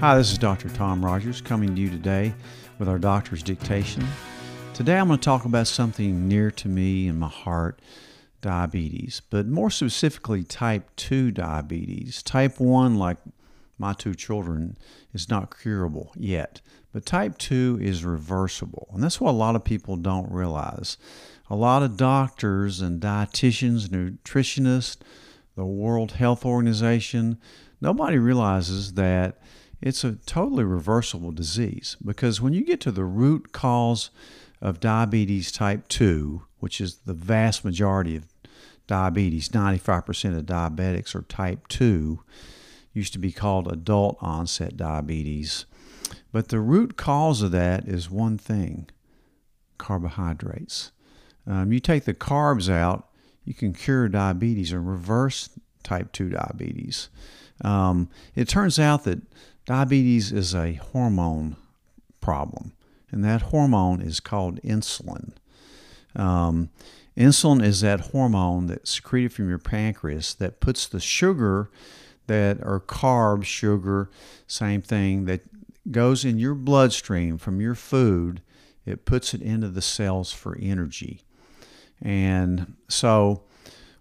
Hi, this is Dr. Tom Rogers coming to you today with our doctor's dictation. Today I'm going to talk about something near to me in my heart diabetes, but more specifically, type 2 diabetes. Type 1, like my two children, is not curable yet, but type 2 is reversible. And that's what a lot of people don't realize. A lot of doctors and dietitians, nutritionists, the World Health Organization, nobody realizes that it's a totally reversible disease because when you get to the root cause of diabetes type 2, which is the vast majority of diabetes, 95% of diabetics are type 2, used to be called adult onset diabetes. But the root cause of that is one thing carbohydrates. Um, you take the carbs out, you can cure diabetes and reverse type 2 diabetes. Um, it turns out that diabetes is a hormone problem, and that hormone is called insulin. Um, insulin is that hormone that's secreted from your pancreas that puts the sugar that are carbs, sugar, same thing, that goes in your bloodstream from your food, it puts it into the cells for energy. And so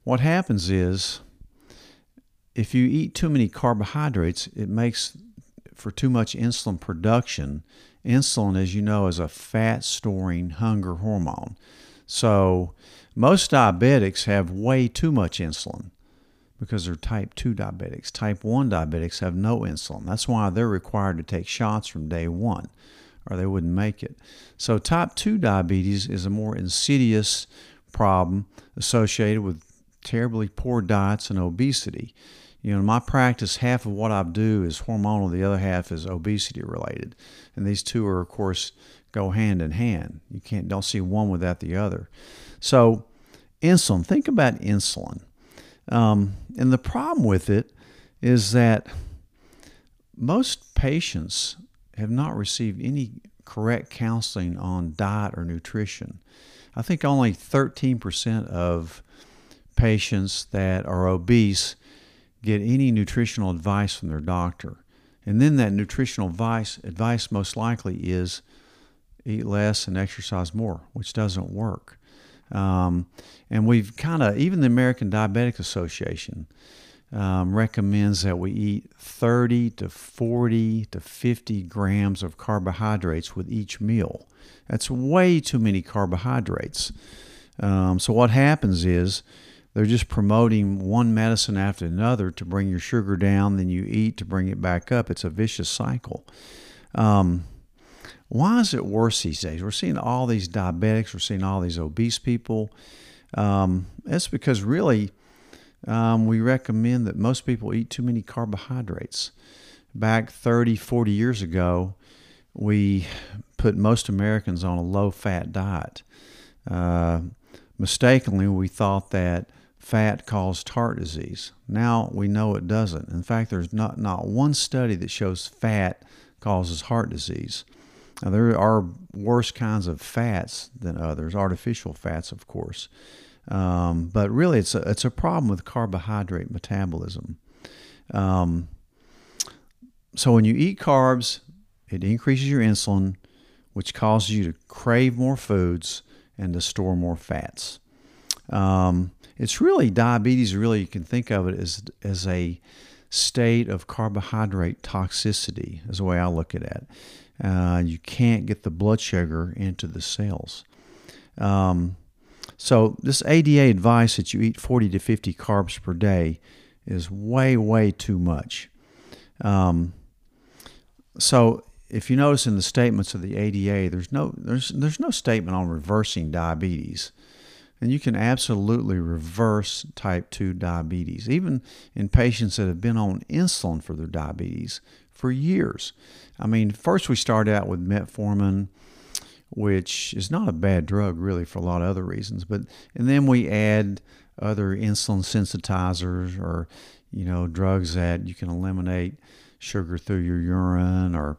what happens is if you eat too many carbohydrates, it makes for too much insulin production. Insulin, as you know, is a fat storing hunger hormone. So most diabetics have way too much insulin because they're type 2 diabetics. Type 1 diabetics have no insulin. That's why they're required to take shots from day one or they wouldn't make it. So type 2 diabetes is a more insidious problem associated with terribly poor diets and obesity. You know, in my practice, half of what I do is hormonal, the other half is obesity related. And these two are, of course, go hand in hand. You can't don't see one without the other. So, insulin. Think about insulin, um, and the problem with it is that most patients have not received any correct counseling on diet or nutrition. I think only 13% of patients that are obese get any nutritional advice from their doctor. And then that nutritional advice, advice most likely is eat less and exercise more, which doesn't work. Um, and we've kind of, even the American Diabetic Association um, recommends that we eat 30 to 40 to 50 grams of carbohydrates with each meal. That's way too many carbohydrates. Um, so, what happens is they're just promoting one medicine after another to bring your sugar down, then you eat to bring it back up. It's a vicious cycle. Um, why is it worse these days? We're seeing all these diabetics, we're seeing all these obese people. Um, that's because really um, we recommend that most people eat too many carbohydrates. Back 30, 40 years ago, we put most Americans on a low fat diet. Uh, mistakenly, we thought that fat caused heart disease. Now we know it doesn't. In fact, there's not, not one study that shows fat causes heart disease. Now, there are worse kinds of fats than others, artificial fats, of course. Um, but really, it's a, it's a problem with carbohydrate metabolism. Um, so, when you eat carbs, it increases your insulin, which causes you to crave more foods and to store more fats. Um, it's really diabetes, really, you can think of it as, as a state of carbohydrate toxicity, is the way I look at it. Uh, you can't get the blood sugar into the cells. Um, so, this ADA advice that you eat 40 to 50 carbs per day is way, way too much. Um, so, if you notice in the statements of the ADA, there's no there's there's no statement on reversing diabetes. And you can absolutely reverse type 2 diabetes, even in patients that have been on insulin for their diabetes for years. I mean, first we start out with metformin, which is not a bad drug really for a lot of other reasons, but and then we add other insulin sensitizers or you know drugs that you can eliminate sugar through your urine or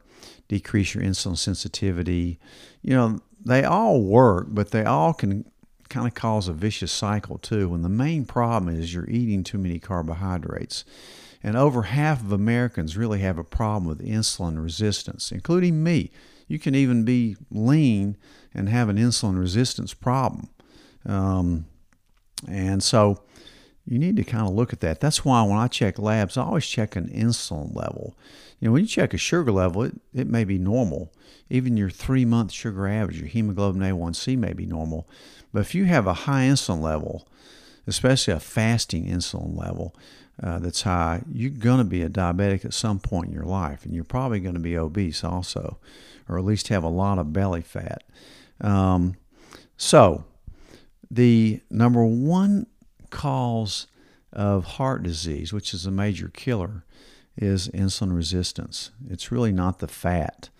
decrease your insulin sensitivity. You know, they all work, but they all can kind of cause a vicious cycle too. And the main problem is you're eating too many carbohydrates. And over half of Americans really have a problem with insulin resistance, including me. You can even be lean and have an insulin resistance problem. Um, and so you need to kind of look at that. That's why when I check labs, I always check an insulin level. You know, when you check a sugar level, it, it may be normal. Even your three month sugar average, your hemoglobin A1C may be normal. But if you have a high insulin level, especially a fasting insulin level uh, that's high, you're going to be a diabetic at some point in your life. And you're probably going to be obese also, or at least have a lot of belly fat. Um, so, the number one cause of heart disease, which is a major killer, is insulin resistance. It's really not the fat.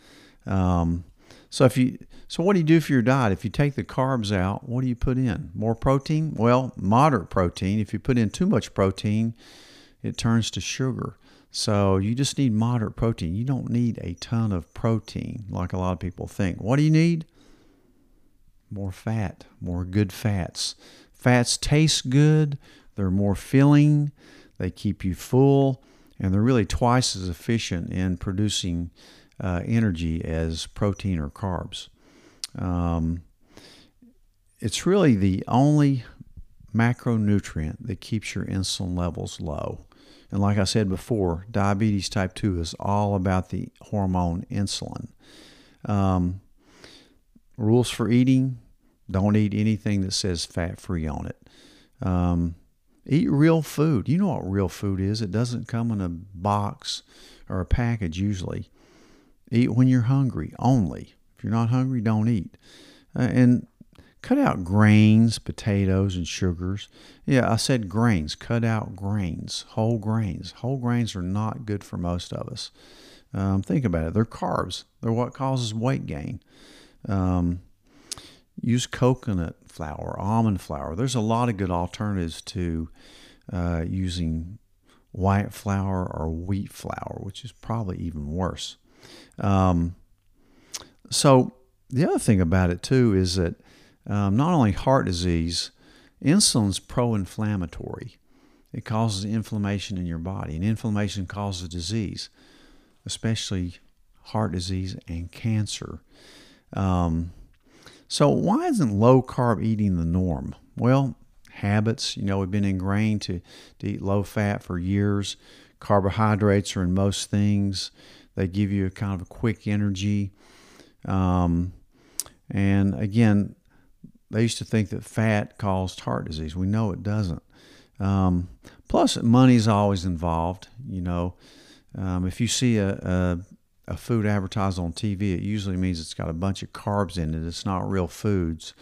Um, so if you so what do you do for your diet? If you take the carbs out, what do you put in? More protein? Well, moderate protein. If you put in too much protein, it turns to sugar. So you just need moderate protein. You don't need a ton of protein like a lot of people think. What do you need? More fat, more good fats. Fats taste good, they're more filling, they keep you full, and they're really twice as efficient in producing uh, energy as protein or carbs. Um, it's really the only macronutrient that keeps your insulin levels low. And like I said before, diabetes type 2 is all about the hormone insulin. Um, rules for eating don't eat anything that says fat free on it. Um, eat real food. You know what real food is. It doesn't come in a box or a package usually. Eat when you're hungry only. If you're not hungry, don't eat. Uh, and cut out grains, potatoes, and sugars. Yeah, I said grains. Cut out grains, whole grains. Whole grains are not good for most of us. Um, think about it. They're carbs. They're what causes weight gain. Um, use coconut flour, almond flour. There's a lot of good alternatives to uh, using white flour or wheat flour, which is probably even worse. Um, so the other thing about it too is that um, not only heart disease, insulin's pro-inflammatory. It causes inflammation in your body, and inflammation causes disease, especially heart disease and cancer. Um, so, why isn't low carb eating the norm? Well, habits. You know, we've been ingrained to, to eat low fat for years. Carbohydrates are in most things, they give you a kind of a quick energy. Um, and again, they used to think that fat caused heart disease. We know it doesn't. Um, plus, money's always involved. You know, um, if you see a, a, a food advertised on TV, it usually means it's got a bunch of carbs in it. It's not real foods.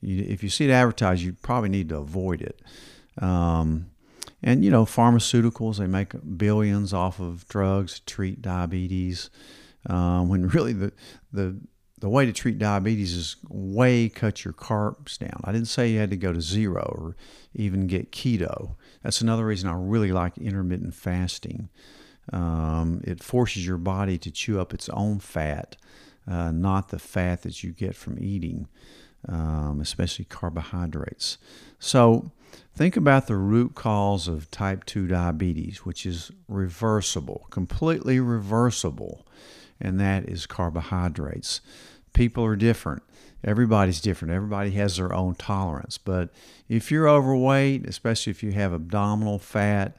You, if you see it advertised, you probably need to avoid it. Um, and you know, pharmaceuticals they make billions off of drugs to treat diabetes. Um, when really the the the way to treat diabetes is way cut your carbs down. I didn't say you had to go to zero or even get keto. That's another reason I really like intermittent fasting. Um, it forces your body to chew up its own fat, uh, not the fat that you get from eating, um, especially carbohydrates. So, think about the root cause of type 2 diabetes, which is reversible, completely reversible, and that is carbohydrates. People are different. Everybody's different. Everybody has their own tolerance. But if you're overweight, especially if you have abdominal fat,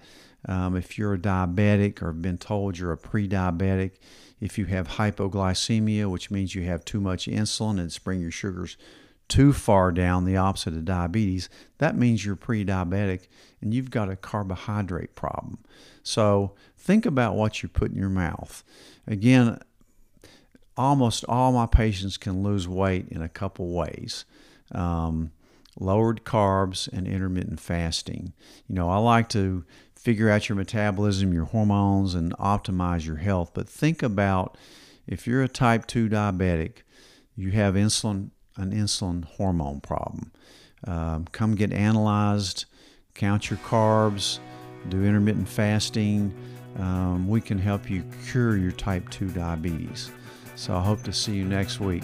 um, if you're a diabetic or been told you're a pre diabetic, if you have hypoglycemia, which means you have too much insulin and bringing your sugars too far down, the opposite of diabetes, that means you're pre diabetic and you've got a carbohydrate problem. So think about what you put in your mouth. Again, almost all my patients can lose weight in a couple ways. Um, lowered carbs and intermittent fasting. You know, I like to figure out your metabolism, your hormones, and optimize your health. But think about if you're a type 2 diabetic, you have insulin an insulin hormone problem. Um, come get analyzed, count your carbs, do intermittent fasting. Um, we can help you cure your type 2 diabetes. So I hope to see you next week.